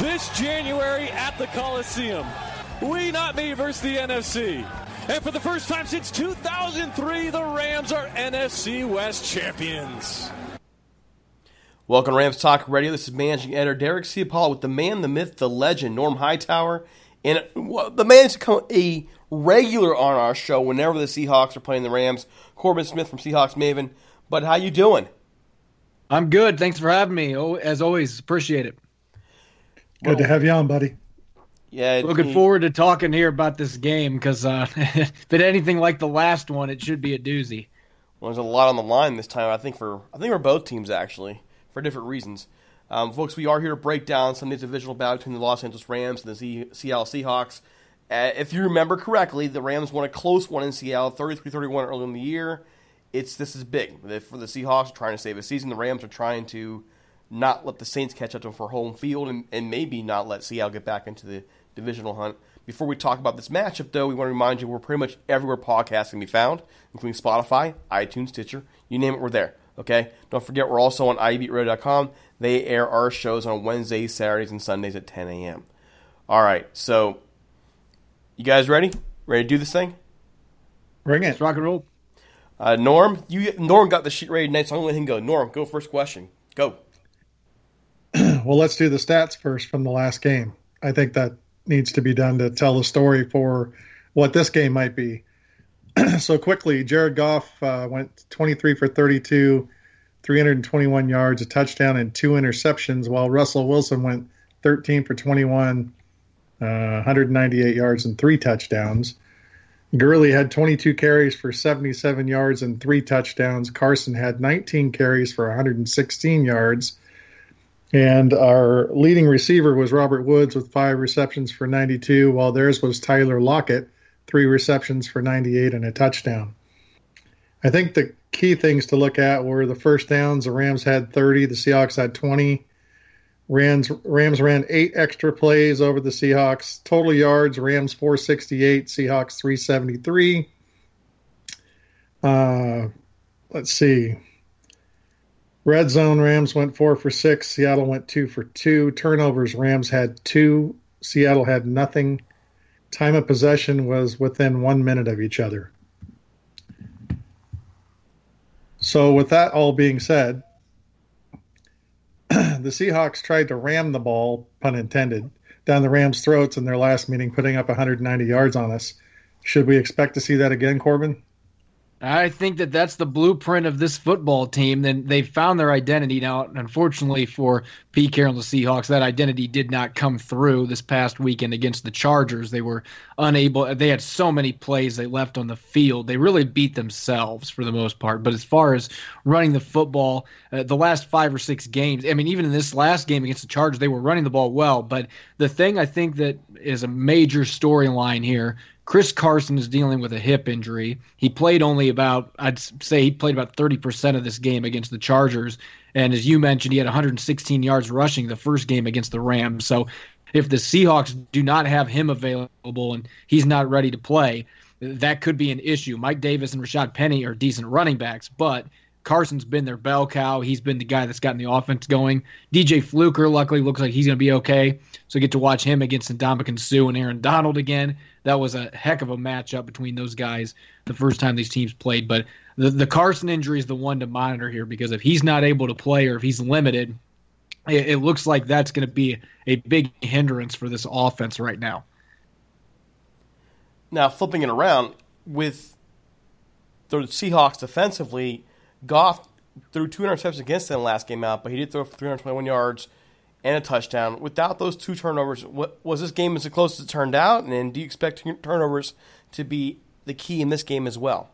this January at the Coliseum. We not me versus the NFC. And for the first time since 2003, the Rams are NFC West champions. Welcome to Rams Talk Radio. This is managing editor Derek Ciapala with the man, the myth, the legend, Norm Hightower. And the man has become a regular on our show whenever the Seahawks are playing the Rams. Corbin Smith from Seahawks Maven. But how you doing? I'm good. Thanks for having me. Oh, as always, appreciate it. Good well, to have you on, buddy. Yeah, looking he, forward to talking here about this game because uh, if it anything like the last one, it should be a doozy. Well, there's a lot on the line this time. I think for I think for both teams actually for different reasons. Um, folks, we are here to break down Sunday's divisional battle between the Los Angeles Rams and the Seattle Seahawks. Uh, if you remember correctly, the Rams won a close one in Seattle, 33-31 early in the year. It's this is big for the Seahawks. Trying to save a season. The Rams are trying to not let the Saints catch up to them for home field, and, and maybe not let Seattle get back into the divisional hunt. Before we talk about this matchup, though, we want to remind you we're pretty much everywhere podcasts can be found, including Spotify, iTunes, Stitcher, you name it, we're there. Okay? Don't forget, we're also on ibeatradio.com. They air our shows on Wednesdays, Saturdays, and Sundays at 10 a.m. All right, so you guys ready? Ready to do this thing? Bring it. Let's rock and roll. Uh, Norm, you Norm got the sheet ready tonight, so I'm going to let him go. Norm, go first question. Go. well, let's do the stats first from the last game. I think that needs to be done to tell the story for what this game might be. so quickly, Jared Goff uh, went 23 for 32, 321 yards, a touchdown, and two interceptions, while Russell Wilson went 13 for 21, uh, 198 yards, and three touchdowns. Gurley had 22 carries for 77 yards and three touchdowns. Carson had 19 carries for 116 yards. And our leading receiver was Robert Woods with five receptions for 92, while theirs was Tyler Lockett, three receptions for 98 and a touchdown. I think the key things to look at were the first downs. The Rams had 30, the Seahawks had 20. Rams Rams ran eight extra plays over the Seahawks. Total yards: Rams 468, Seahawks 373. Uh, let's see. Red zone Rams went four for six. Seattle went two for two. Turnovers Rams had two. Seattle had nothing. Time of possession was within one minute of each other. So, with that all being said, the Seahawks tried to ram the ball, pun intended, down the Rams' throats in their last meeting, putting up 190 yards on us. Should we expect to see that again, Corbin? I think that that's the blueprint of this football team. Then they found their identity. Now, unfortunately for Pete Carroll and the Seahawks, that identity did not come through this past weekend against the Chargers. They were unable. They had so many plays they left on the field. They really beat themselves for the most part. But as far as running the football, uh, the last five or six games, I mean, even in this last game against the Chargers, they were running the ball well. But the thing I think that is a major storyline here Chris Carson is dealing with a hip injury. He played only about, I'd say he played about 30% of this game against the Chargers. And as you mentioned, he had 116 yards rushing the first game against the Rams. So if the Seahawks do not have him available and he's not ready to play, that could be an issue. Mike Davis and Rashad Penny are decent running backs, but Carson's been their bell cow. He's been the guy that's gotten the offense going. DJ Fluker, luckily, looks like he's going to be okay. So get to watch him against Ndamukong Suh and Aaron Donald again. That was a heck of a matchup between those guys the first time these teams played. But the, the Carson injury is the one to monitor here because if he's not able to play or if he's limited, it, it looks like that's going to be a big hindrance for this offense right now. Now, flipping it around, with the Seahawks defensively, Goff threw two interceptions against them last game out, but he did throw for 321 yards and a touchdown. Without those two turnovers, what, was this game as close as it turned out? And do you expect turnovers to be the key in this game as well?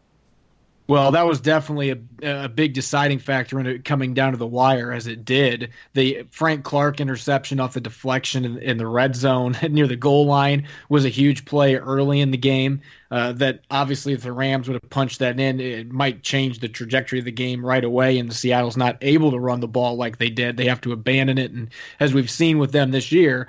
Well, that was definitely a, a big deciding factor in it coming down to the wire as it did. The Frank Clark interception off the deflection in, in the red zone near the goal line was a huge play early in the game. Uh, that obviously, if the Rams would have punched that in, it might change the trajectory of the game right away. And Seattle's not able to run the ball like they did; they have to abandon it. And as we've seen with them this year,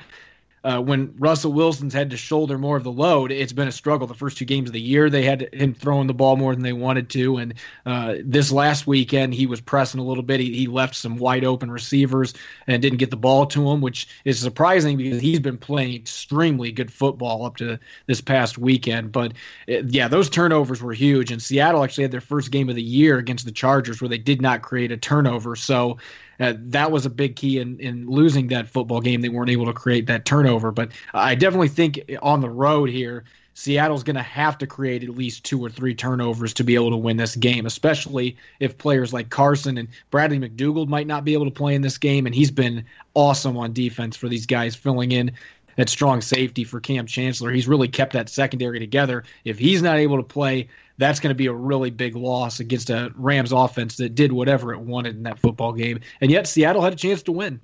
uh, when Russell Wilson's had to shoulder more of the load, it's been a struggle. The first two games of the year, they had him throwing the ball more than they wanted to, and uh, this last weekend he was pressing a little bit. He, he left some wide open receivers and didn't get the ball to him, which is surprising because he's been playing extremely good football up to this past weekend. But uh, yeah, those turnovers were huge, and Seattle actually had their first game of the year against the Chargers where they did not create a turnover. So uh, that was a big key in, in losing that football game. They weren't able to create that turnover. But I definitely think on the road here, Seattle's going to have to create at least two or three turnovers to be able to win this game, especially if players like Carson and Bradley McDougald might not be able to play in this game. And he's been awesome on defense for these guys, filling in that strong safety for Kam Chancellor. He's really kept that secondary together. If he's not able to play, that's going to be a really big loss against a Rams offense that did whatever it wanted in that football game. And yet Seattle had a chance to win.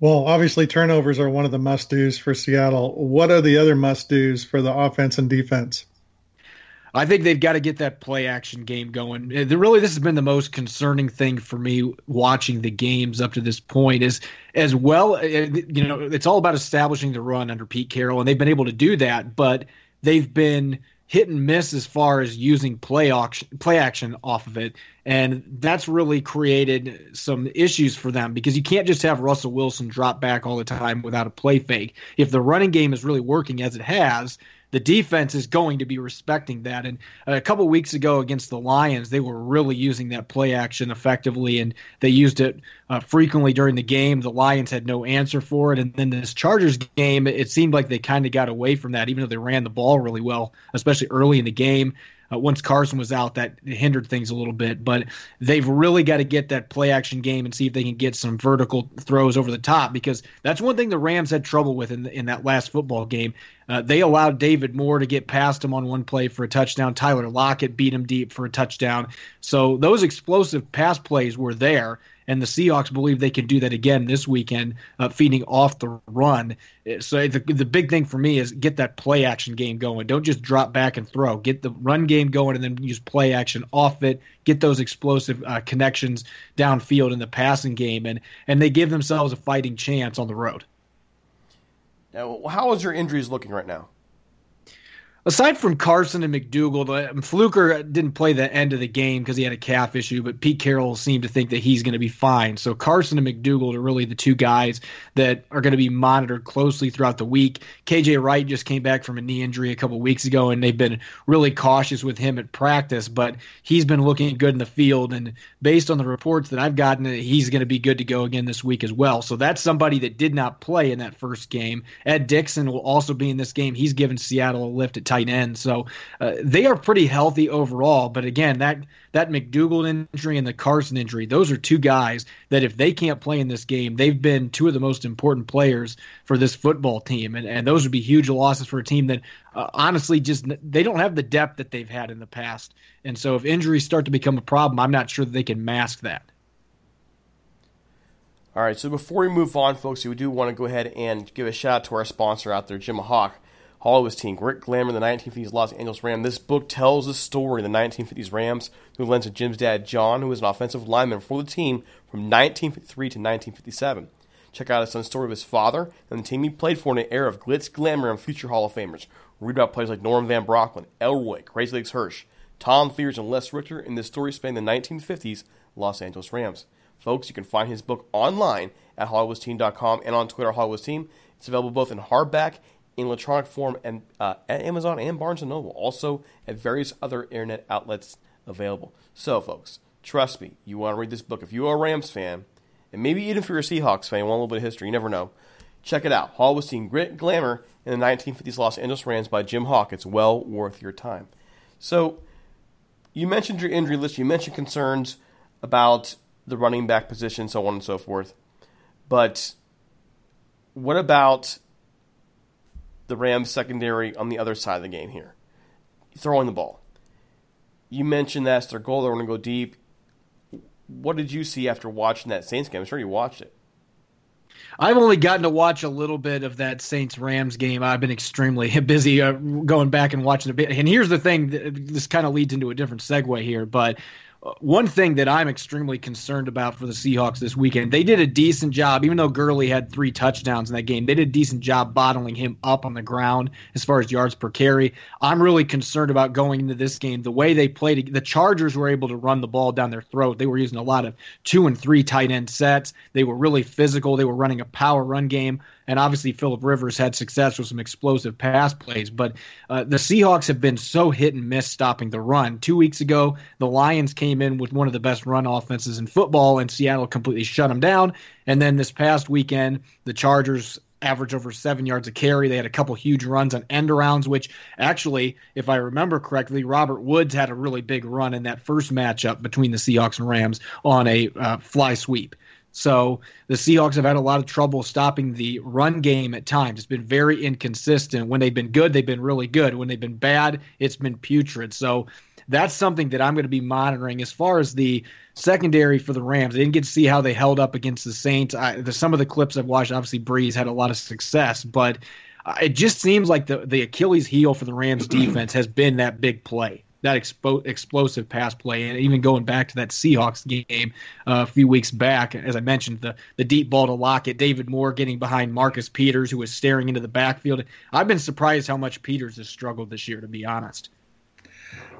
Well, obviously turnovers are one of the must dos for Seattle. What are the other must dos for the offense and defense? I think they've got to get that play action game going. Really, this has been the most concerning thing for me watching the games up to this point. Is as well, uh, you know, it's all about establishing the run under Pete Carroll, and they've been able to do that. But they've been hit and miss as far as using play action, play action off of it. And that's really created some issues for them because you can't just have Russell Wilson drop back all the time without a play fake. If the running game is really working as it has, the defense is going to be respecting that. And a couple weeks ago against the Lions, they were really using that play action effectively, and they used it uh, frequently during the game. The Lions had no answer for it, and then this Chargers game, it seemed like they kind of got away from that, even though they ran the ball really well, especially early in the game. Uh, once Carson was out, that hindered things a little bit. But they've really got to get that play action game and see if they can get some vertical throws over the top because that's one thing the Rams had trouble with in, in that last football game. Uh, they allowed David Moore to get past him on one play for a touchdown. Tyler Lockett beat him deep for a touchdown. So those explosive pass plays were there and the Seahawks believe they can do that again this weekend, uh, feeding off the run. So the the big thing for me is get that play action game going. Don't just drop back and throw. Get the run game going, and then use play action off it. Get those explosive uh, connections downfield in the passing game, and and they give themselves a fighting chance on the road. Now, how is your injuries looking right now? Aside from Carson and McDougald, um, Fluker didn't play the end of the game because he had a calf issue, but Pete Carroll seemed to think that he's going to be fine. So Carson and McDougald are really the two guys that are going to be monitored closely throughout the week. KJ Wright just came back from a knee injury a couple weeks ago, and they've been really cautious with him at practice, but he's been looking good in the field. And based on the reports that I've gotten, he's going to be good to go again this week as well. So that's somebody that did not play in that first game. Ed Dickson will also be in this game. He's given Seattle a lift at tight end. So uh, they are pretty healthy overall. But again, that that McDougald injury and the Carson injury, those are two guys that if they can't play in this game, they've been two of the most important players for this football team, and and those would be huge losses for a team that uh, honestly just they don't have the depth that they've had in the past. And so if injuries start to become a problem, I'm not sure that they can mask that. All right, so before we move on, folks, we do want to go ahead and give a shout out to our sponsor out there, Jim Hock. Hollywood's team, Grit Glamour, the 1950s Los Angeles Rams. This book tells the story of the 1950s Rams through the lens of Jim's dad, John, who was an offensive lineman for the team from 1953 to 1957. Check out his son's story of his father and the team he played for in an era of glitz, glamour, and future Hall of Famers. Read about players like Norm Van Brocklin, Elroy, Crazy Legs Hirsch, Tom Fears, and Les Richter in this story spanning the 1950s Los Angeles Rams. Folks, you can find his book online at HollywoodTeam.com and on Twitter, Hollywood's Team. It's available both in hardback in electronic form and uh, at Amazon and Barnes & Noble, also at various other internet outlets available. So, folks, trust me, you want to read this book. If you are a Rams fan, and maybe even if you're a Seahawks fan, you want a little bit of history, you never know, check it out. Hollywood's Team Grit Glamour in the 1950s Los Angeles Rams by Jim Hock. It's well worth your time. So, you mentioned your injury list, you mentioned concerns about the running back position, so on and so forth. But what about the Rams secondary on the other side of the game here, throwing the ball. You mentioned that's their goal. They're going to go deep. What did you see after watching that Saints game? I'm sure you watched it. I've only gotten to watch a little bit of that Saints Rams game. I've been extremely busy uh, going back and watching a bit. And here's the thing: this kind of leads into a different segue here, but one thing that I'm extremely concerned about for the Seahawks this weekend, they did a decent job, even though Gurley had three touchdowns in that game, they did a decent job bottling him up on the ground as far as yards per carry. I'm really concerned about going into this game. The way they played, the Chargers were able to run the ball down their throat. They were using a lot of two and three tight end sets. They were really physical. They were running a power run game. And obviously, Philip Rivers had success with some explosive pass plays. But uh, the Seahawks have been so hit and miss stopping the run. Two weeks ago, the Lions came in with one of the best run offenses in football, and Seattle completely shut them down. And then this past weekend, the Chargers averaged over seven yards a carry. They had a couple huge runs on end arounds, which actually, if I remember correctly, Robert Woods had a really big run in that first matchup between the Seahawks and Rams on a uh, fly sweep. So the Seahawks have had a lot of trouble stopping the run game at times. It's been very inconsistent. When they've been good, they've been really good. When they've been bad, it's been putrid. So that's something that I'm going to be monitoring as far as the secondary for the Rams. I didn't get to see how they held up against the Saints. I, the, some of the clips I've watched, obviously Brees had a lot of success, but uh, it just seems like the the Achilles heel for the Rams defense has been that big play that expo- explosive pass play. And even going back to that Seahawks game uh, a few weeks back, as I mentioned, the, the deep ball to Lockett, David Moore getting behind Marcus Peters, who was staring into the backfield. I've been surprised how much Peters has struggled this year, to be honest.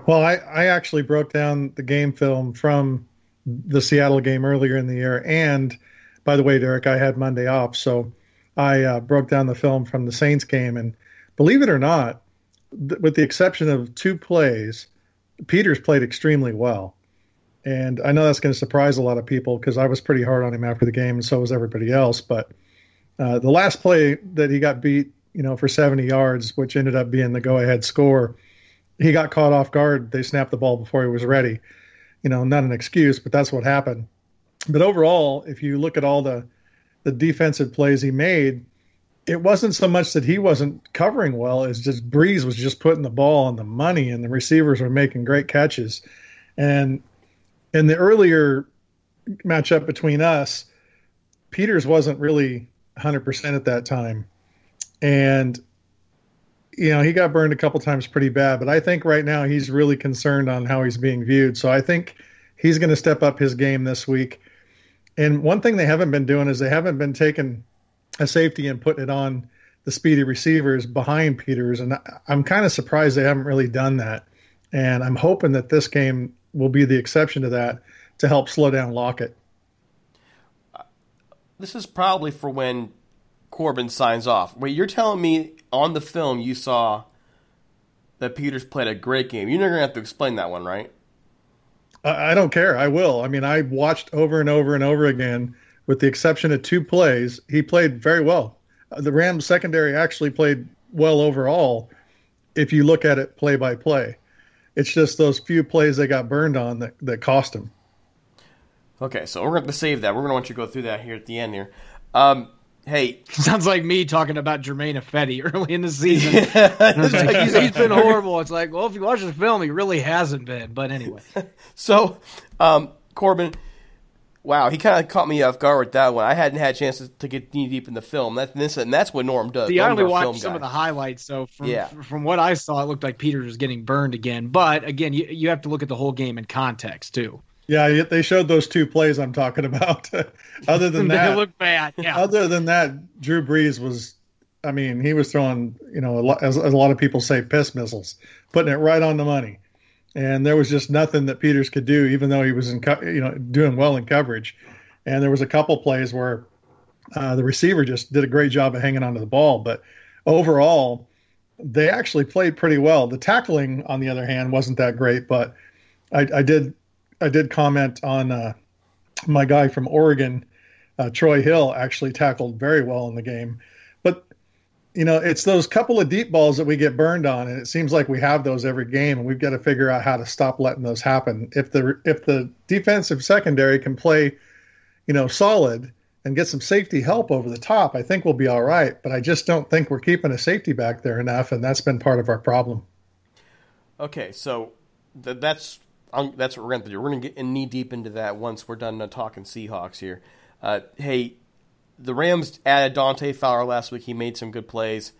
Well, I, I actually broke down the game film from the Seattle game earlier in the year. And by the way, Derek, I had Monday off. So I uh, broke down the film from the Saints game. And believe it or not, th- with the exception of two plays, Peters played extremely well. And I know that's going to surprise a lot of people because I was pretty hard on him after the game, and so was everybody else. But uh, the last play that he got beat, you know, for 70 yards, which ended up being the go-ahead score, he got caught off guard. They snapped the ball before he was ready. You know, not an excuse, but that's what happened. But overall, if you look at all the the defensive plays he made, it wasn't so much that he wasn't covering well as just Brees was just putting the ball on the money, and the receivers were making great catches. And in the earlier matchup between us, Peters wasn't really 100% at that time. And, you know, he got burned a couple times pretty bad, but I think right now he's really concerned on how he's being viewed. So I think he's going to step up his game this week. And one thing they haven't been doing is they haven't been taking a safety and putting it on the speedy receivers behind Peters. And I'm kind of surprised they haven't really done that. And I'm hoping that this game will be the exception to that to help slow down Lockett. This is probably for when Corbin signs off. Wait, you're telling me on the film you saw that Peters played a great game. You're not going to have to explain that one, right? I don't care. I will. I mean, I watched over and over and over again, with the exception of two plays. He played very well. The Rams secondary actually played well overall, if you look at it play by play. It's just those few plays they got burned on that, that cost him. Okay, so we're going to save that. We're going to want you to go through that here at the end here. Um, hey, sounds like me talking about Germain Ifedi early in the season. like, he's, he's been horrible. It's like, well, if you watch the film, he really hasn't been. But anyway, so um, Corbin, wow, he kind of caught me off guard with that one. I hadn't had a chance to, to get knee deep in the film. That, this, and that's what Norm does. See, I only watched some guy. of the highlights, so from, yeah. from what I saw, it looked like Peters was getting burned again. But again, you you have to look at the whole game in context too. Yeah, they showed those two plays I'm talking about. other than that, they look bad. Yeah. Other than that, Drew Brees was, I mean, he was throwing, you know, a lot, as, as a lot of people say, piss missiles, putting it right on the money. And there was just nothing that Peters could do, even though he was in, you know, doing well in coverage. And there was a couple plays where uh, the receiver just did a great job of hanging onto the ball. But overall, they actually played pretty well. The tackling, on the other hand, wasn't that great. But I, I did I did comment on uh, my guy from Oregon, uh, Troy Hill, actually tackled very well in the game. You know, it's those couple of deep balls that we get burned on, and it seems like we have those every game, and we've got to figure out how to stop letting those happen. If the if the defensive secondary can play, you know, solid and get some safety help over the top, I think we'll be all right. But I just don't think we're keeping a safety back there enough, and that's been part of our problem. Okay, so th- that's I'm, that's what we're going to do. We're going to get knee deep into that once we're done uh, talking Seahawks here. Uh, hey, the Rams added Dante Fowler last week. He made some good plays.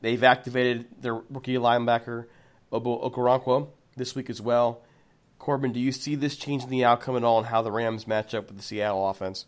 They've activated their rookie linebacker Obo Okoronkwo this week as well. Corbin, do you see this changing the outcome at all and how the Rams match up with the Seattle offense?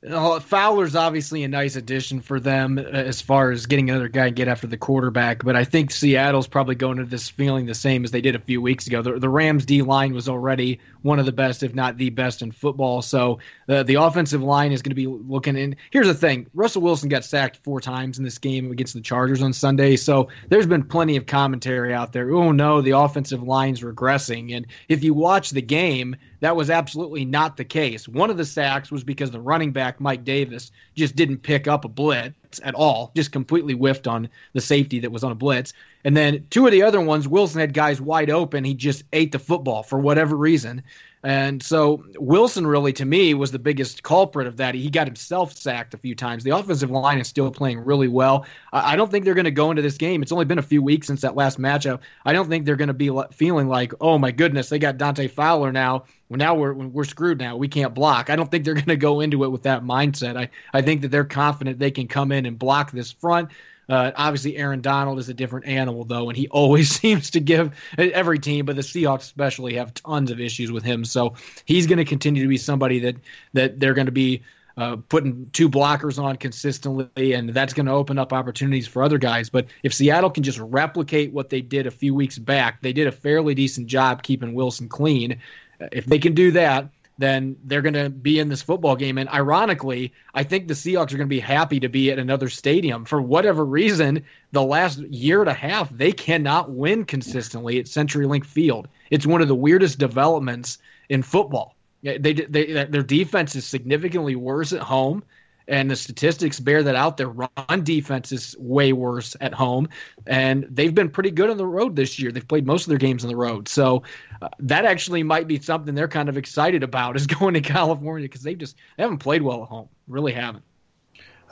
Fowler's obviously a nice addition for them uh, as far as getting another guy and get after the quarterback, but I think Seattle's probably going to this feeling the same as they did a few weeks ago. The, the Rams D line was already one of the best, if not the best, in football. So the the offensive line is going to be looking in. Here's the thing: Russell Wilson got sacked four times in this game against the Chargers on Sunday. So there's been plenty of commentary out there. Oh no, the offensive line's regressing. And if you watch the game, that was absolutely not the case. One of the sacks was because the running back, Mike Davis, just didn't pick up a blitz at all, just completely whiffed on the safety that was on a blitz. And then two of the other ones, Wilson had guys wide open. He just ate the football for whatever reason. And so Wilson really, to me, was the biggest culprit of that. He got himself sacked a few times. The offensive line is still playing really well. I don't think they're going to go into this game. It's only been a few weeks since that last matchup. I don't think they're going to be feeling like, oh my goodness, they got Dante Fowler now. Well, now we're we're screwed. Now we can't block. I don't think they're going to go into it with that mindset. I I think that they're confident they can come in and block this front. Uh, obviously, Aaron Donald is a different animal, though, and he always seems to give every team, but the Seahawks especially have tons of issues with him. So he's going to continue to be somebody that that they're going to be uh, putting two blockers on consistently, and that's going to open up opportunities for other guys. But if Seattle can just replicate what they did a few weeks back, they did a fairly decent job keeping Wilson clean. If they can do that, then they're going to be in this football game. And ironically, I think the Seahawks are going to be happy to be at another stadium. For whatever reason, the last year and a half, they cannot win consistently at CenturyLink Field. It's one of the weirdest developments in football. They, they, their defense is significantly worse at home. And the statistics bear that out. Their run defense is way worse at home, and they've been pretty good on the road this year. They've played most of their games on the road, so uh, that actually might be something they're kind of excited about is going to California because they just they haven't played well at home, really haven't.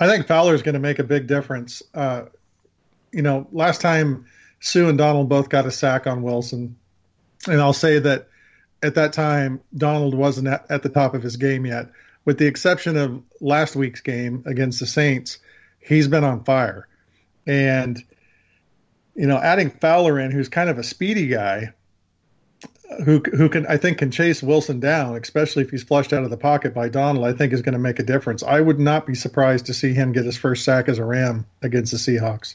I think Fowler is going to make a big difference. Uh, you know, last time Suh and Donald both got a sack on Wilson, and I'll say that at that time Donald wasn't at, at the top of his game yet with the exception of last week's game against the Saints, he's been on fire. And, you know, adding Fowler in, who's kind of a speedy guy, who who can I think can chase Wilson down, especially if he's flushed out of the pocket by Donald, I think is going to make a difference. I would not be surprised to see him get his first sack as a Ram against the Seahawks.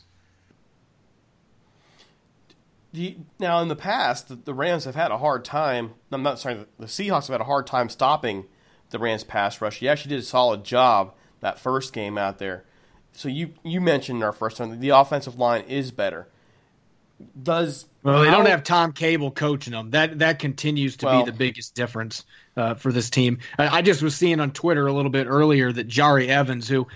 now, in the past, the, Rams have had a hard time. I'm not sorry, the Seahawks have had a hard time stopping the Rams pass rush. He actually did a solid job that first game out there. So you you mentioned our first time the offensive line is better. Does well? They don't have Tom Cable coaching them. That that continues to well, be the biggest difference uh, for this team. I, I, just was seeing on Twitter a little bit earlier that Jahri Evans, who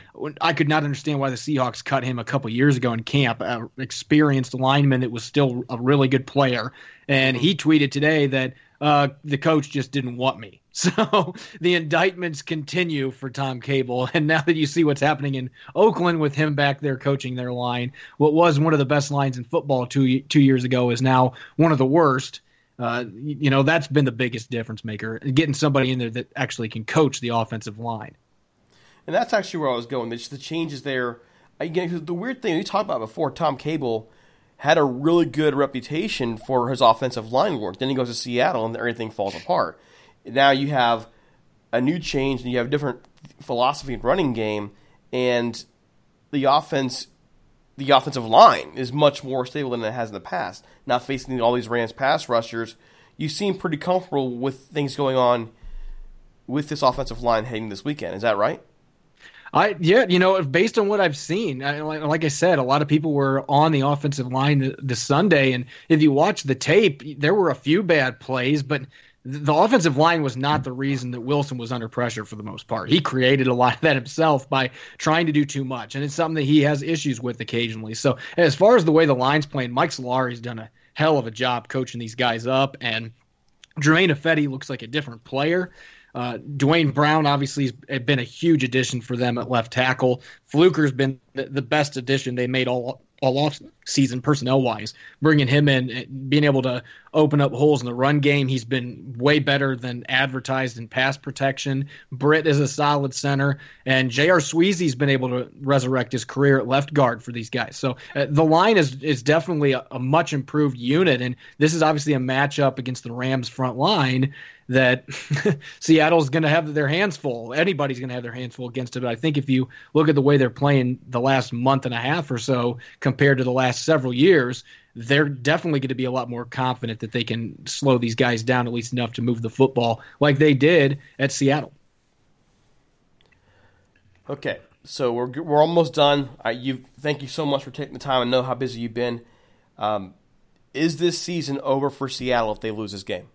I could not understand why the Seahawks cut him a couple years ago in camp, uh, experienced lineman that was still a really good player, and he tweeted today that uh, the coach just didn't want me. So the indictments continue for Tom Cable. And now that you see what's happening in Oakland with him back there coaching their line, what was one of the best lines in football two two years ago is now one of the worst. Uh, you know that's been the biggest difference maker, getting somebody in there that actually can coach the offensive line. And that's actually where I was going. Just the changes there. Again, the weird thing we talked about before, Tom Cable had a really good reputation for his offensive line work. Then he goes to Seattle and everything falls apart now you have a new change and you have a different philosophy and running game, and the offense, the offensive line is much more stable than it has in the past. Not facing all these Rams pass rushers, you seem pretty comfortable with things going on with this offensive line heading this weekend. Is that right? I yeah, you know, based on what I've seen, I, like I said, a lot of people were on the offensive line this Sunday, and if you watch the tape, there were a few bad plays, but the offensive line was not the reason that Wilson was under pressure for the most part. He created a lot of that himself by trying to do too much, and it's something that he has issues with occasionally. So, as far as the way the line's playing, Mike Solari's done a hell of a job coaching these guys up, and Germain Ifedi looks like a different player. Uh, Duane Brown obviously has been a huge addition for them at left tackle. Fluker's been the, best addition they made all all off season personnel wise. Bringing him in, being able to open up holes in the run game, he's been way better than advertised in pass protection. Britt is a solid center, and J.R. Sweezy's been able to resurrect his career at left guard for these guys. So uh, the line is is definitely a, a much improved unit, and this is obviously a matchup against the Rams front line that Seattle's going to have their hands full. Anybody's going to have their hands full against it. But I think if you look at the way they're playing the last month and a half or so compared to the last several years, they're definitely going to be a lot more confident that they can slow these guys down at least enough to move the football like they did at Seattle. Okay, so we're we're almost done. You thank you so much for taking the time. I know how busy you've been. Um, is this season over for Seattle if they lose this game?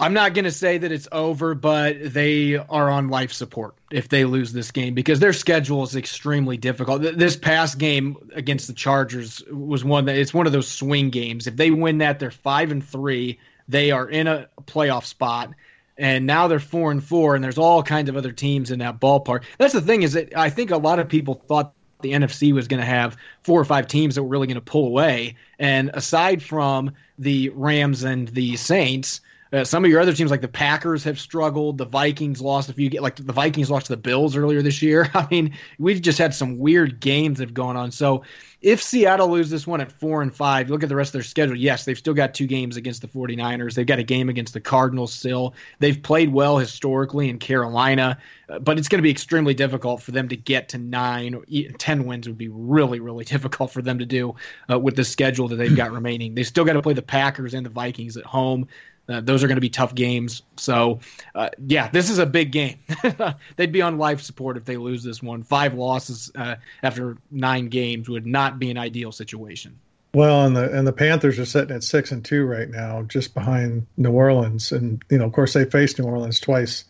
I'm not going to say that it's over, but they are on life support if they lose this game because their schedule is extremely difficult. This past game against the Chargers was one that it's one of those swing games. If they win that, they're five and three. They are in a playoff spot, and now they're four and four. And there's all kinds of other teams in that ballpark. That's the thing is that I think a lot of people thought the NFC was going to have four or five teams that were really going to pull away. And aside from the Rams and the Saints uh, some of your other teams, like the Packers, have struggled. The Vikings lost a few. Like the Vikings lost to the Bills earlier this year. I mean, we've just had some weird games that have gone on. So if Seattle loses this one at four and five, look at the rest of their schedule. Yes, they've still got two games against the 49ers. They've got a game against the Cardinals still. They've played well historically in Carolina, uh, but it's going to be extremely difficult for them to get to nine. or Ten wins would be really, really difficult for them to do uh, with the schedule that they've got remaining. They still got to play the Packers and the Vikings at home. Uh, those are going to be tough games. So, uh, yeah, this is a big game. They'd be on life support if they lose this one. Five losses uh, after nine games would not be an ideal situation. Well, and the and the Panthers are sitting at six and two right now, just behind New Orleans, and you know, of course, they faced New Orleans twice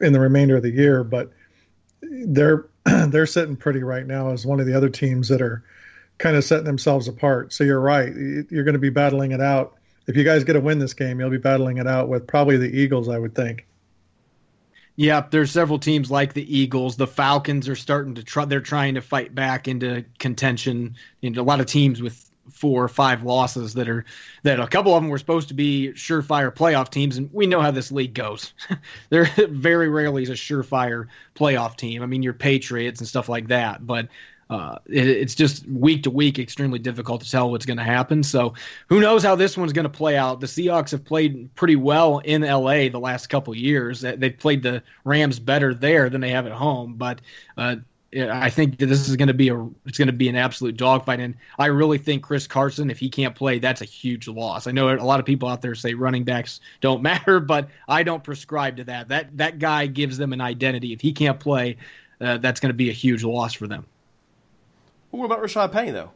in the remainder of the year. But they're they're sitting pretty right now as one of the other teams that are kind of setting themselves apart. So you're right. You're going to be battling it out. If you guys get a win this game, you'll be battling it out with probably the Eagles, I would think. Yeah, there's several teams like the Eagles. The Falcons are starting to try. They're trying to fight back into contention. A lot of teams with four or five losses that are that a couple of them were supposed to be surefire playoff teams, and we know how this league goes. They're very rarely is a surefire playoff team. I mean, your Patriots and stuff like that, but uh, it, it's just week to week extremely difficult to tell what's going to happen. So who knows how this one's going to play out? The Seahawks have played pretty well in LA the last couple years. They've played the Rams better there than they have at home, but uh, I think that this is going to be a it's going to be an absolute dogfight, and I really think Chris Carson, if he can't play, that's a huge loss. I know a lot of people out there say running backs don't matter, but I don't prescribe to that. That that guy gives them an identity. If he can't play, uh, that's going to be a huge loss for them. What about Rashad Penny though?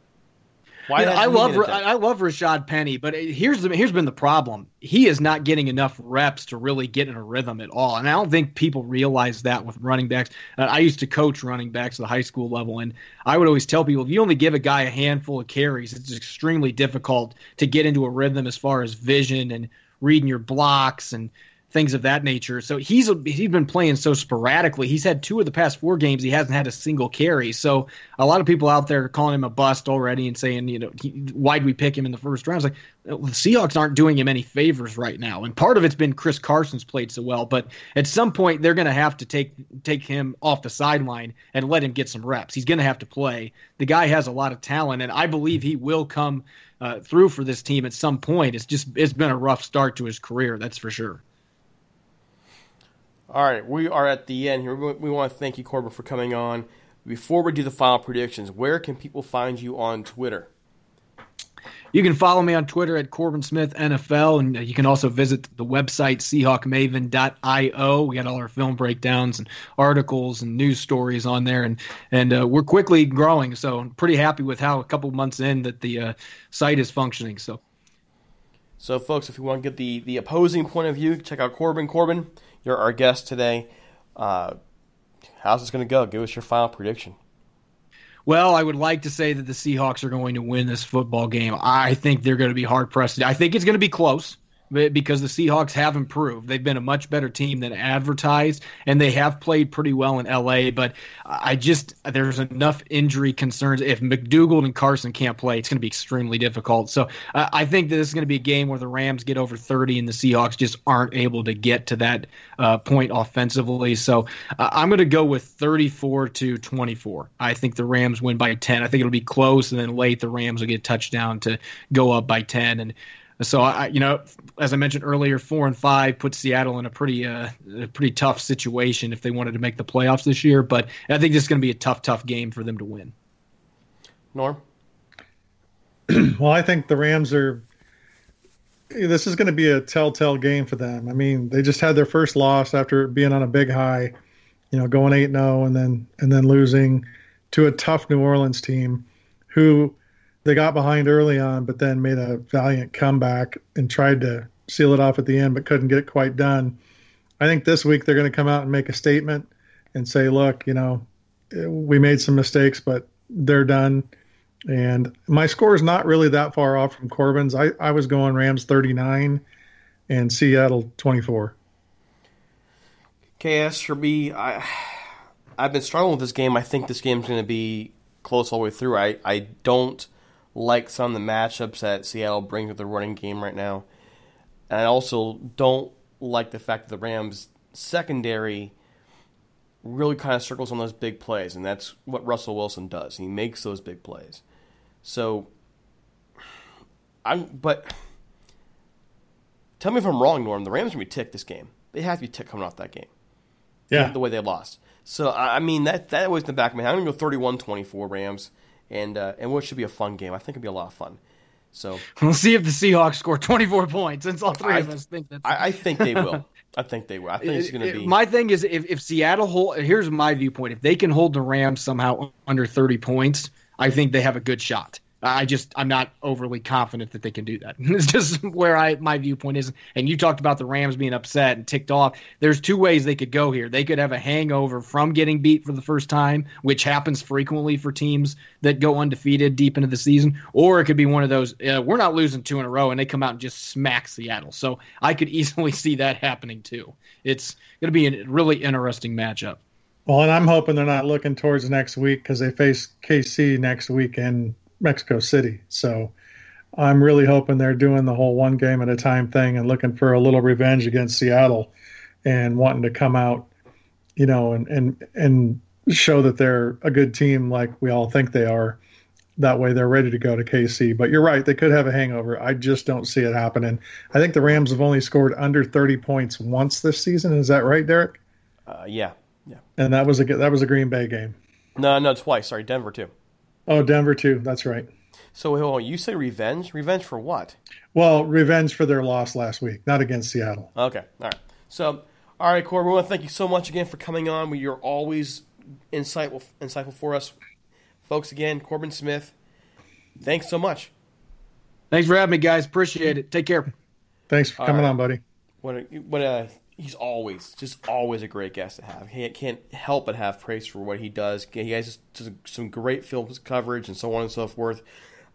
Why I love I love Rashad Penny, but here's the here's been the problem. He is not getting enough reps to really get in a rhythm at all, and I don't think people realize that with running backs. Uh, I used to coach running backs at the high school level, and I would always tell people if you only give a guy a handful of carries, it's extremely difficult to get into a rhythm as far as vision and reading your blocks and things of that nature. So he's he's been playing so sporadically. He's had two of the past four games he hasn't had a single carry. So a lot of people out there are calling him a bust already and saying, you know, why'd we pick him in the first round? It's like the Seahawks aren't doing him any favors right now, and part of it's been Chris Carson's played so well. But at some point, they're going to have to take take him off the sideline and let him get some reps. He's going to have to play. The guy has a lot of talent, and I believe he will come. Uh, through for this team at some point. It's just it's been a rough start to his career, that's for sure. All right, we are at the end here. We want to thank you, Corbin, for coming on. Before we do the final predictions, where can people find you on Twitter? You can follow me on Twitter at Corbin Smith NFL, and you can also visit the website SeahawkMaven.io. We got all our film breakdowns and articles and news stories on there, and and uh, we're quickly growing. So I'm pretty happy with how a couple months in that the uh, site is functioning. So, so folks, if you want to get the the opposing point of view, check out Corbin. Corbin you're our guest today. Uh, how's this going to go? Give us your final prediction. Well, I would like to say that the Seahawks are going to win this football game. I think they're going to be hard pressed. I think it's going to be close because the Seahawks have improved. They've been a much better team than advertised, and they have played pretty well in LA. But I just there's enough injury concerns. If McDougald and Carson can't play, it's going to be extremely difficult. So I think that this is going to be a game where the Rams get over 30 and the Seahawks just aren't able to get to that uh, point offensively. So uh, I'm going to go with 34 to 24. I think the Rams win by 10. I think it'll be close, and then late the Rams will get a touchdown to go up by 10. And so I, you know, as I mentioned earlier, four and five put Seattle in a pretty, uh, a pretty tough situation if they wanted to make the playoffs this year. But I think this is going to be a tough, tough game for them to win. Norm. well, I think the Rams are. This is going to be a telltale game for them. I mean, they just had their first loss after being on a big high, you know, going eight zero oh and then and then losing to a tough New Orleans team, who they got behind early on, but then made a valiant comeback and tried to seal it off at the end, but couldn't get it quite done. I think this week they're going to come out and make a statement and say, look, you know, we made some mistakes, but they're done. And my score is not really that far off from Corbin's. I, I was going Rams 39 and Seattle 24. KS for me, I I've been struggling with this game. I think this game's going to be close all the way through. I, I don't – like some of the matchups that Seattle brings with the running game right now. And I also don't like the fact that the Rams secondary really kind of circles on those big plays, and that's what Russell Wilson does. He makes those big plays. So I'm but tell me if I'm wrong, Norm. The Rams are gonna be ticked this game. They have to be ticked coming off that game. Yeah. The way they lost. So I mean that that was in the back of my head. I'm gonna go 31-24 Rams and uh, and what should be a fun game. I think it'll be a lot of fun. So we'll see if the Seahawks score 24 points. Since all three I, of us think that, I, I, think they will. I think they will. I think it's going to be. My thing is, if, if Seattle hold, here's my viewpoint: if they can hold the Rams somehow under 30 points, I think they have a good shot. I just I'm not overly confident that they can do that. it's just where I my viewpoint is. And you talked about the Rams being upset and ticked off. There's two ways they could go here. They could have a hangover from getting beat for the first time, which happens frequently for teams that go undefeated deep into the season, or it could be one of those uh, we're not losing two in a row and they come out and just smack Seattle. So I could easily see that happening too. It's going to be a really interesting matchup. Well, and I'm hoping they're not looking towards next week because they face KC next week in Mexico City. So I'm really hoping they're doing the whole one game at a time thing and looking for a little revenge against Seattle and wanting to come out, you know, and and and show that they're a good team like we all think they are. That way they're ready to go to KC. But you're right, they could have a hangover. I just don't see it happening. I think the Rams have only scored under 30 points once this season. Is that right, Derek? Uh, yeah, yeah. And that was a that was a Green Bay game. No, no, twice. Sorry, Denver too. Oh, Denver too. That's right. So hold on. You say revenge? Revenge for what? Well, revenge for their loss last week, not against Seattle. Okay. All right. So, all right, Corey. We want to thank you so much again for coming on. You're always insightful, insightful for us, folks. Again, Corbin Smith. Thanks so much. Thanks for having me, guys. Appreciate it. Take care. Thanks for coming right. on, buddy. What a, what a he's always just always a great guest to have. He can't help but have praise for what he does. He has some great film coverage and so on and so forth.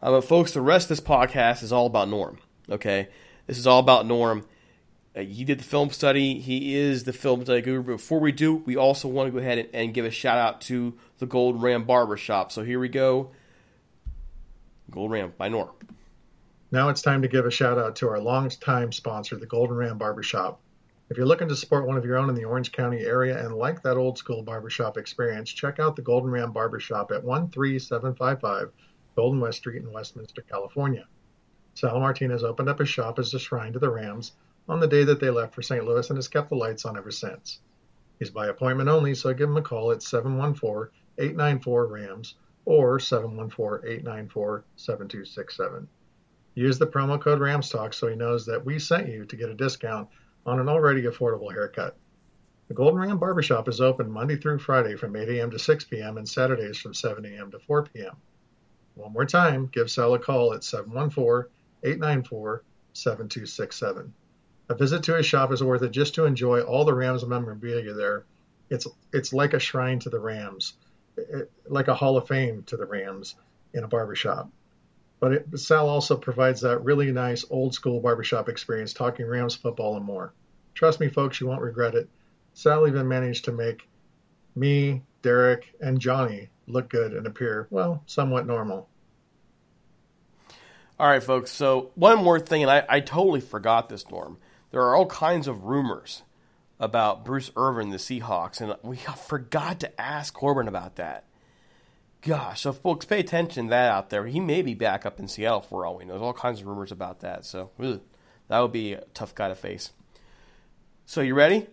Uh, but folks, the rest of this podcast is all about Norm. Okay, this is all about Norm. Uh, he did the film study. He is the film study guru. Before we do, we also want to go ahead and, and give a shout out to the Gold Ram Barbershop. So here we go. Gold Ram by Norm. Now it's time to give a shout out to our longtime sponsor, the Golden Ram Barbershop. If you're looking to support one of your own in the Orange County area and like that old school barbershop experience, check out the Golden Ram Barbershop at 13755 Golden West Street in Westminster, California. Sal Martinez opened up his shop as a shrine to the Rams on the day that they left for St. Louis and has kept the lights on ever since. He's by appointment only, so give him a call at 714 894 RAMS or 714 894 7267. Use the promo code RAMSTALK so he knows that we sent you to get a discount on an already affordable haircut. The Golden Ram Barbershop is open Monday through Friday from 8 a.m. to 6 p.m. and Saturdays from 7 a.m. to 4 p.m. One more time, give Sal a call at 714 894 7267. A visit to his shop is worth it just to enjoy all the Rams memorabilia there. It's, it's like a shrine to the Rams, it, like a Hall of Fame to the Rams in a barbershop. But it, Sal also provides that really nice old school barbershop experience talking Rams football and more. Trust me, folks, you won't regret it. Sal even managed to make me, Derek, and Johnny look good and appear, well, somewhat normal. All right, folks. So, one more thing, and I, I totally forgot this, Norm. There are all kinds of rumors about Bruce Irvin, the Seahawks, and we forgot to ask Corbin about that. Gosh, so folks, pay attention to that out there. He may be back up in Seattle for all we know. There's all kinds of rumors about that. So ugh, that would be a tough guy to face. So you ready?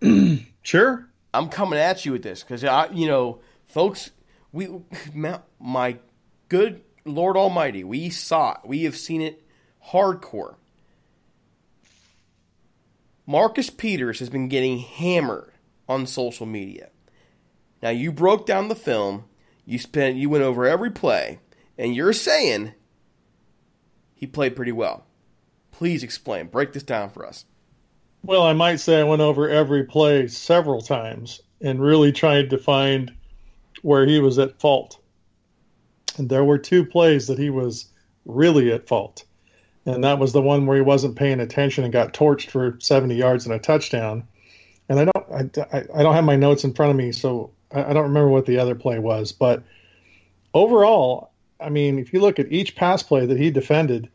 sure. I'm coming at you with this because I, you know, folks, we, my good Lord Almighty, we saw it. We have seen it hardcore. Marcus Peters has been getting hammered on social media. Now you broke down the film you spent you went over every play, and you're saying he played pretty well. Please explain. Break this down for us. Well, I might say I went over every play several times and really tried to find where he was at fault. And there were two plays that he was really at fault. And that was the one where he wasn't paying attention and got torched for 70 yards and a touchdown. And I don't I, I don't have my notes in front of me, so I don't remember what the other play was, but overall, I mean, if you look at each pass play that he defended,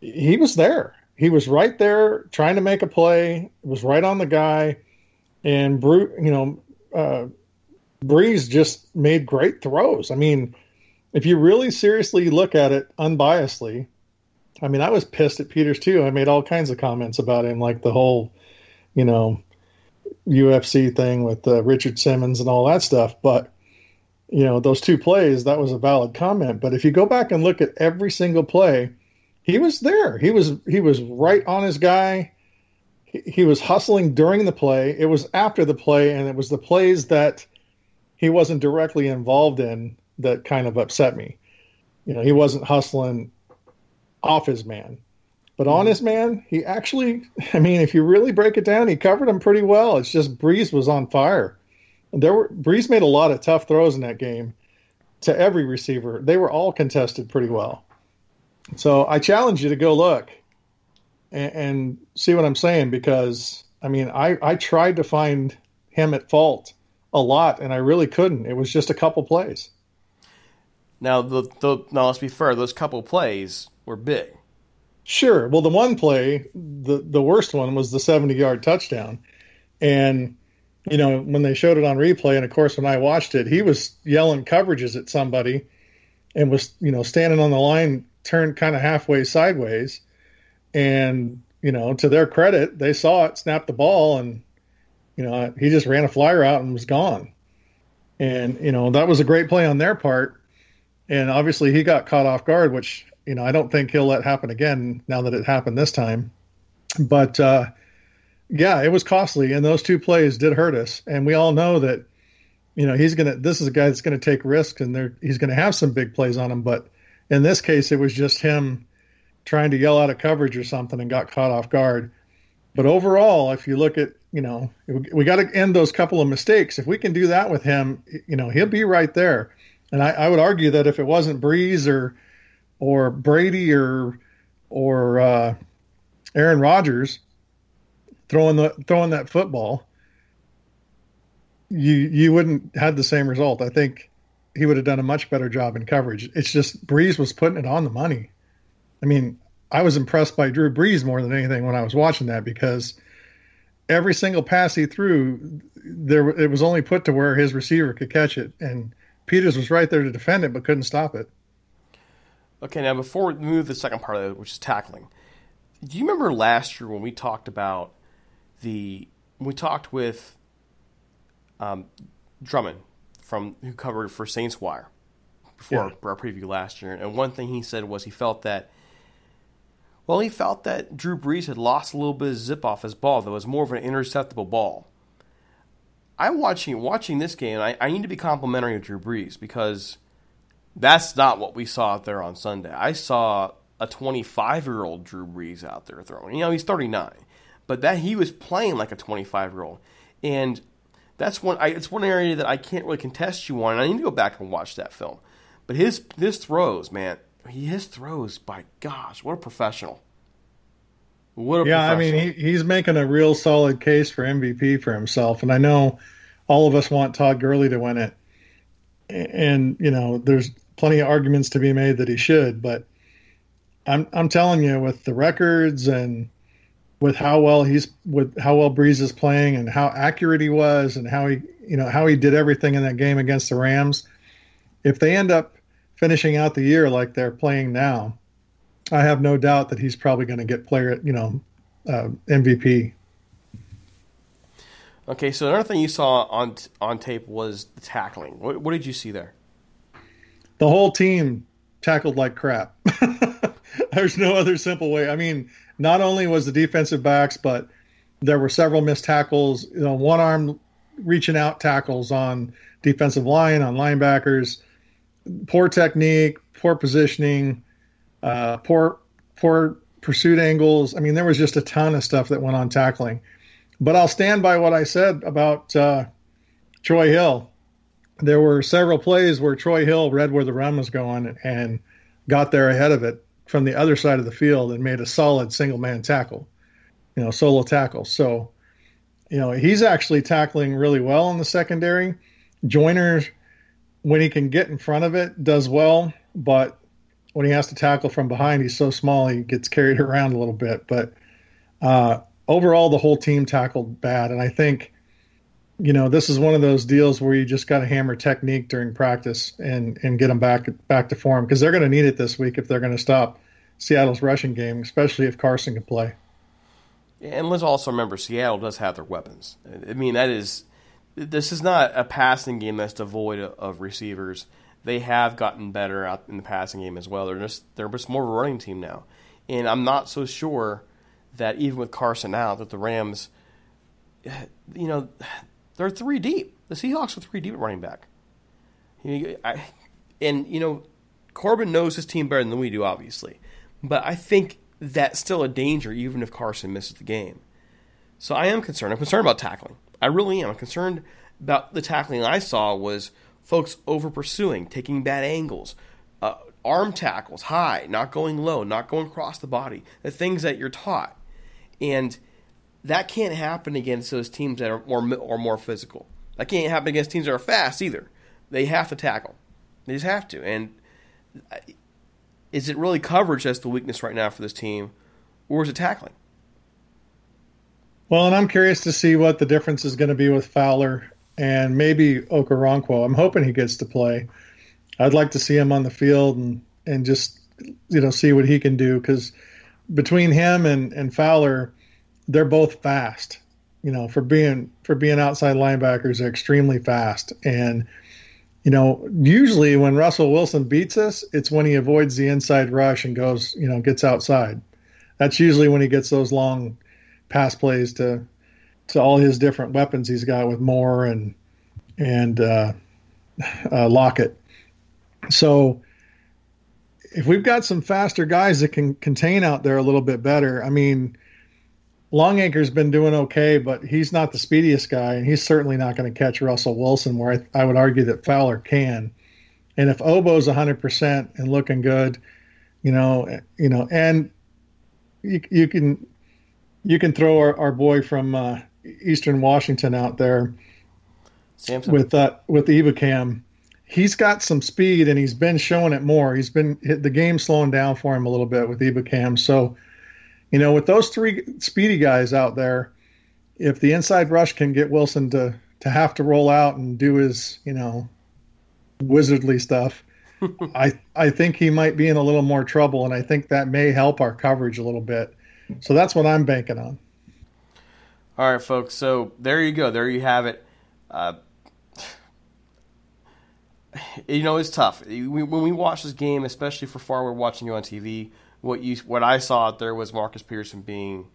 he was there. He was right there trying to make a play. Was right on the guy, and Bru, you know, uh, Brees just made great throws. I mean, if you really seriously look at it unbiasedly, I mean, I was pissed at Peters too. I made all kinds of comments about him, like the whole, you know, UFC thing with uh, Richard Simmons and all that stuff. But you know, those two plays, that was a valid comment. But if you go back and look at every single play, he was there. He was he was right on his guy. He, he was hustling during the play. It was after the play, and it was the plays that he wasn't directly involved in that kind of upset me. you know, he wasn't hustling off his man. But mm-hmm. on his man, he actually, I mean, if you really break it down, he covered him pretty well. It's just Brees was on fire. There were Brees made a lot of tough throws in that game to every receiver. They were all contested pretty well. So I challenge you to go look and, and see what I'm saying because I mean I, I tried to find him at fault a lot and I really couldn't. It was just a couple plays. Now the, the now let's be fair, those couple plays were big. Sure. Well, the one play, the the worst one was the 70 yard touchdown, and you know when they showed it on replay, and of course when I watched it, he was yelling coverages at somebody, and was you know standing on the line, turned kind of halfway sideways, and you know to their credit, they saw it, snapped the ball, and you know he just ran a flyer out and was gone, and you know that was a great play on their part, and obviously he got caught off guard, which you know, I don't think he'll let happen again now that it happened this time. But uh, yeah, it was costly, and those two plays did hurt us. And we all know that, you know, he's gonna. This is a guy that's gonna take risks, and there he's gonna have some big plays on him. But in this case, it was just him trying to yell out of coverage or something and got caught off guard. But overall, if you look at, you know, we got to end those couple of mistakes. If we can do that with him, you know, he'll be right there. And I, I would argue that if it wasn't Brees or or Brady or or uh, Aaron Rodgers throwing the throwing that football, you you wouldn't had the same result. I think he would have done a much better job in coverage. It's just Brees was putting it on the money. I mean, I was impressed by Drew Brees more than anything when I was watching that because every single pass he threw, there it was only put to where his receiver could catch it, and Peters was right there to defend it but couldn't stop it. Okay, now before we move to the second part of it, which is tackling, do you remember last year when we talked about the we talked with um, Drummond from who covered for Saints Wire before yeah. our preview last year, and one thing he said was he felt that well, he felt that Drew Brees had lost a little bit of zip off his ball. That was more of an interceptable ball. I'm watching watching this game. I, I need to be complimentary of Drew Brees because that's not what we saw out there on Sunday. I saw a 25 year old Drew Brees out there throwing. You know, he's 39, but that he was playing like a 25 year old, and that's one. I, it's one area that I can't really contest you on. I need to go back and watch that film. But his his throws, man, his throws. By gosh, what a professional! What a yeah, I mean, he, he's making a real solid case for MVP for himself, and I know all of us want Todd Gurley to win it. And you know, there's plenty of arguments to be made that he should, but I'm I'm telling you, with the records and with how well he's with how well Brees is playing and how accurate he was and how he you know how he did everything in that game against the Rams, if they end up finishing out the year like they're playing now, I have no doubt that he's probably going to get player you know uh, MVP. Okay, so another thing you saw on on tape was the tackling. What, what did you see there? The whole team tackled like crap. There's no other simple way. I mean, not only was the defensive backs, but there were several missed tackles, you know, one arm reaching out tackles on defensive line, on linebackers, poor technique, poor positioning, uh, poor poor pursuit angles. I mean, there was just a ton of stuff that went on tackling. But I'll stand by what I said about uh, Troy Hill there were several plays where Troy Hill read where the run was going and got there ahead of it from the other side of the field and made a solid single man tackle, you know, solo tackle. So, you know, he's actually tackling really well in the secondary. Joyner, when he can get in front of it, does well, but when he has to tackle from behind, he's so small he gets carried around a little bit. But uh, overall, the whole team tackled bad, and I think you know, this is one of those deals where you just got to hammer technique during practice and and get them back back to form because they're going to need it this week if they're going to stop Seattle's rushing game, especially if Carson can play. And let's also remember Seattle does have their weapons. I mean, that is this is not a passing game that's devoid of receivers. They have gotten better out in the passing game as well. They're just they're just more of a running team now, and I'm not so sure that even with Carson out, that the Rams, you know, they're three deep. The Seahawks are three deep at running back. And you know, Corbin knows his team better than we do, obviously. But I think that's still a danger, even if Carson misses the game. So I am concerned. I'm concerned about tackling. I really am. I'm concerned about the tackling I saw was folks over pursuing, taking bad angles, uh, arm tackles high, not going low, not going across the body, the things that you're taught. And that can't happen against those teams that are more or more physical. That can't happen against teams that are fast either. They have to tackle. They just have to. And is it really coverage that's the weakness right now for this team, or is it tackling? Well, and I'm curious to see what the difference is going to be with Fowler and maybe Okoronkwo. I'm hoping he gets to play. I'd like to see him on the field and and just you know see what he can do because between him and and Fowler, they're both fast. You know, for being for being outside linebackers, they're extremely fast. And you know, usually when Russell Wilson beats us, it's when he avoids the inside rush and goes, you know, gets outside. That's usually when he gets those long pass plays to to all his different weapons he's got with Moore and and uh, uh, Lockett. So if we've got some faster guys that can contain out there a little bit better, I mean, Longacre's been doing okay, but he's not the speediest guy, and he's certainly not going to catch Russell Wilson. Where I, I, would argue that Fowler can. And if Obo's 100% and looking good, you know, you know, and you, you can you can throw our, our boy from uh, Eastern Washington out there Samson. with uh, with Ebukam he's got some speed and he's been showing it more. He's been the game slowing down for him a little bit with Ebukam. So, you know, with those three speedy guys out there, if the inside rush can get Wilson to to have to roll out and do his, you know, wizardly stuff, I I think he might be in a little more trouble, and I think that may help our coverage a little bit. So that's what I'm banking on. All right, folks. So there you go. There you have it. Uh, you know, it's tough. When we watch this game, especially for far, we're watching you on TV. What you, what I saw out there was Marcus Peterson being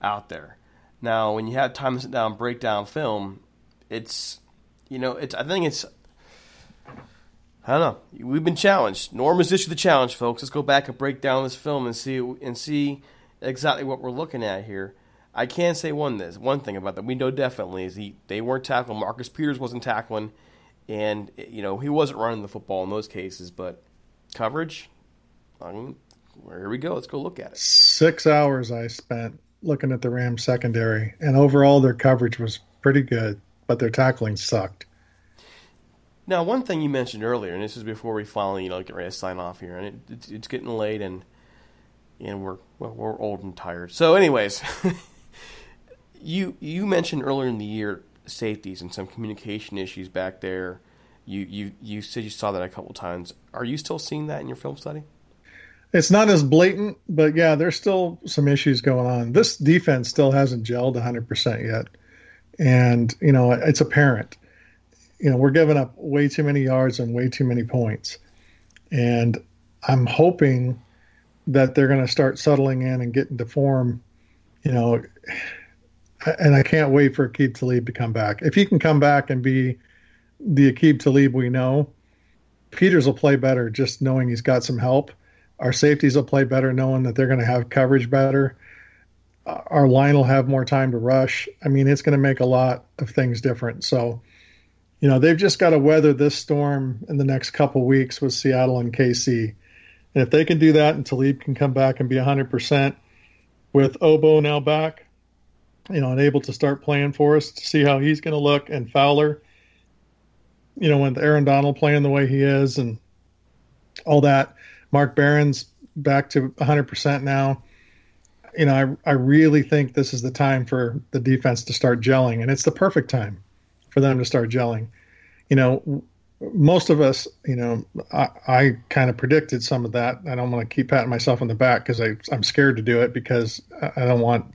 out there. Now, when you have time to sit down, break down film, it's, you know, it's. I think it's. I don't know. We've been challenged. Norm has issued the challenge, folks. Let's go back and break down this film and see and see exactly what we're looking at here. I can say one this one thing about that we know definitely is he they weren't tackling. Marcus Peters wasn't tackling and you know he wasn't running the football in those cases, but coverage. I mean, here we go. Let's go look at it. Six hours I spent looking at the Rams secondary, and overall their coverage was pretty good, but their tackling sucked. Now, one thing you mentioned earlier, and this is before we finally you know get ready to sign off here, and it, it's, it's getting late, and and we're well, we're old and tired. So, anyways, you you mentioned earlier in the year safeties and some communication issues back there. You you you said you saw that a couple times. Are you still seeing that in your film study? It's not as blatant, but yeah, there's still some issues going on. This defense still hasn't gelled 100% yet. And, you know, it's apparent. You know, we're giving up way too many yards and way too many points. And I'm hoping that they're going to start settling in and getting to form. You know, and I can't wait for Aqib Talib to come back. If he can come back and be the Aqib Talib we know, Peters will play better just knowing he's got some help. Our safeties will play better knowing that they're going to have coverage better. Uh, our line will have more time to rush. I mean, it's going to make a lot of things different. So, you know, they've just got to weather this storm in the next couple weeks with Seattle and KC. And if they can do that and Talib can come back and be 100% with Obo now back, you know, and able to start playing for us to see how he's going to look. And Fowler, you know, with Aaron Donald playing the way he is and all that. Mark Barron's back to 100% now. You know, I, I really think this is the time for the defense to start gelling, and it's the perfect time for them to start gelling. You know, most of us, you know, I, I kind of predicted some of that. I don't want to keep patting myself on the back because I'm scared to do it because I don't want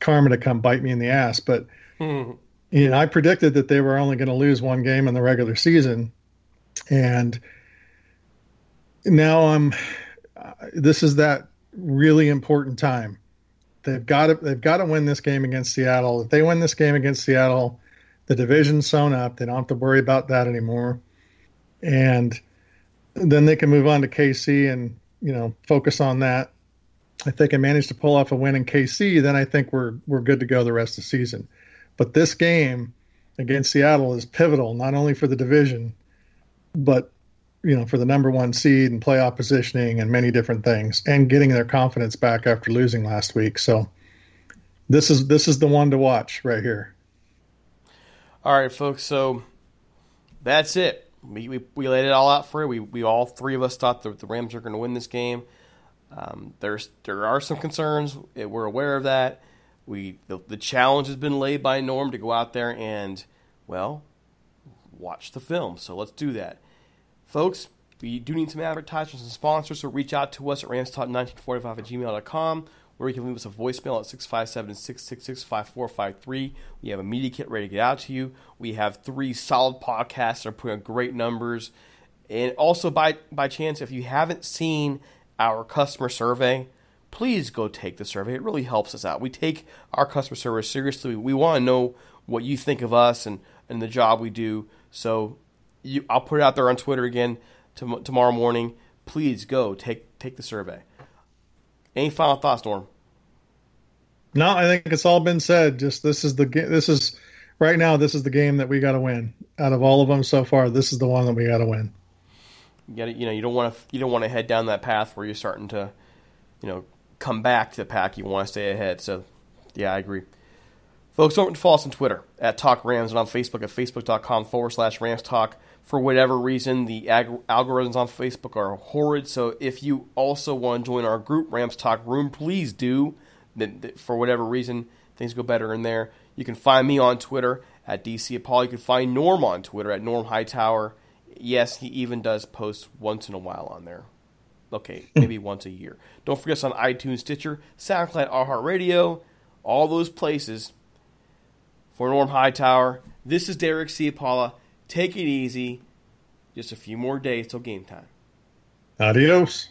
karma to come bite me in the ass. But hmm. you know, I predicted that they were only going to lose one game in the regular season, and now I'm. Uh, this is that really important time. They've got to they've got to win this game against Seattle. If they win this game against Seattle, the division's sewn up. They don't have to worry about that anymore. And then they can move on to KC and you know focus on that. If they can manage to pull off a win in KC, then I think we're we're good to go the rest of the season. But this game against Seattle is pivotal not only for the division, but you know for the number one seed and playoff positioning and many different things, and getting their confidence back after losing last week. So this is this is the one to watch right here. All right, folks. So that's it. We, we, we laid it all out for you. We, we all three of us thought that the Rams are going to win this game. Um, there's there are some concerns. We're aware of that. We the, the challenge has been laid by Norm to go out there and well watch the film. So let's do that, folks. We do need some advertisers and sponsors, so reach out to us at ramstalk1945 at gmail.com or you can leave us a voicemail at 657 666 5453. We have a media kit ready to get out to you. We have three solid podcasts that are putting out great numbers. And also, by, by chance, if you haven't seen our customer survey, please go take the survey. It really helps us out. We take our customer service seriously. We want to know what you think of us and, and the job we do. So you, I'll put it out there on Twitter again to, tomorrow morning. Please go take take the survey. Any final thoughts, Norm? No, I think it's all been said. Just this is the this is right now. This is the game that we got to win. Out of all of them so far, this is the one that we got to win. You got you know you don't want to you don't want to head down that path where you're starting to, you know, come back to the pack. You want to stay ahead. So, yeah, I agree. Folks, don't follow us on Twitter at Talk Rams and on Facebook at facebook.com forward slash Rams Talk. For whatever reason, the ag- algorithms on Facebook are horrid. So if you also want to join our group, Rams Talk Room, please do for whatever reason things go better in there. You can find me on Twitter at DC Paul. You can find Norm on Twitter at Norm Hightower. Yes, he even does post once in a while on there. Okay, maybe once a year. Don't forget us on iTunes, Stitcher, SoundCloud, iHeartRadio, all those places. For Norm Hightower, this is Derek Ciapala. Take it easy. Just a few more days till game time. Adios.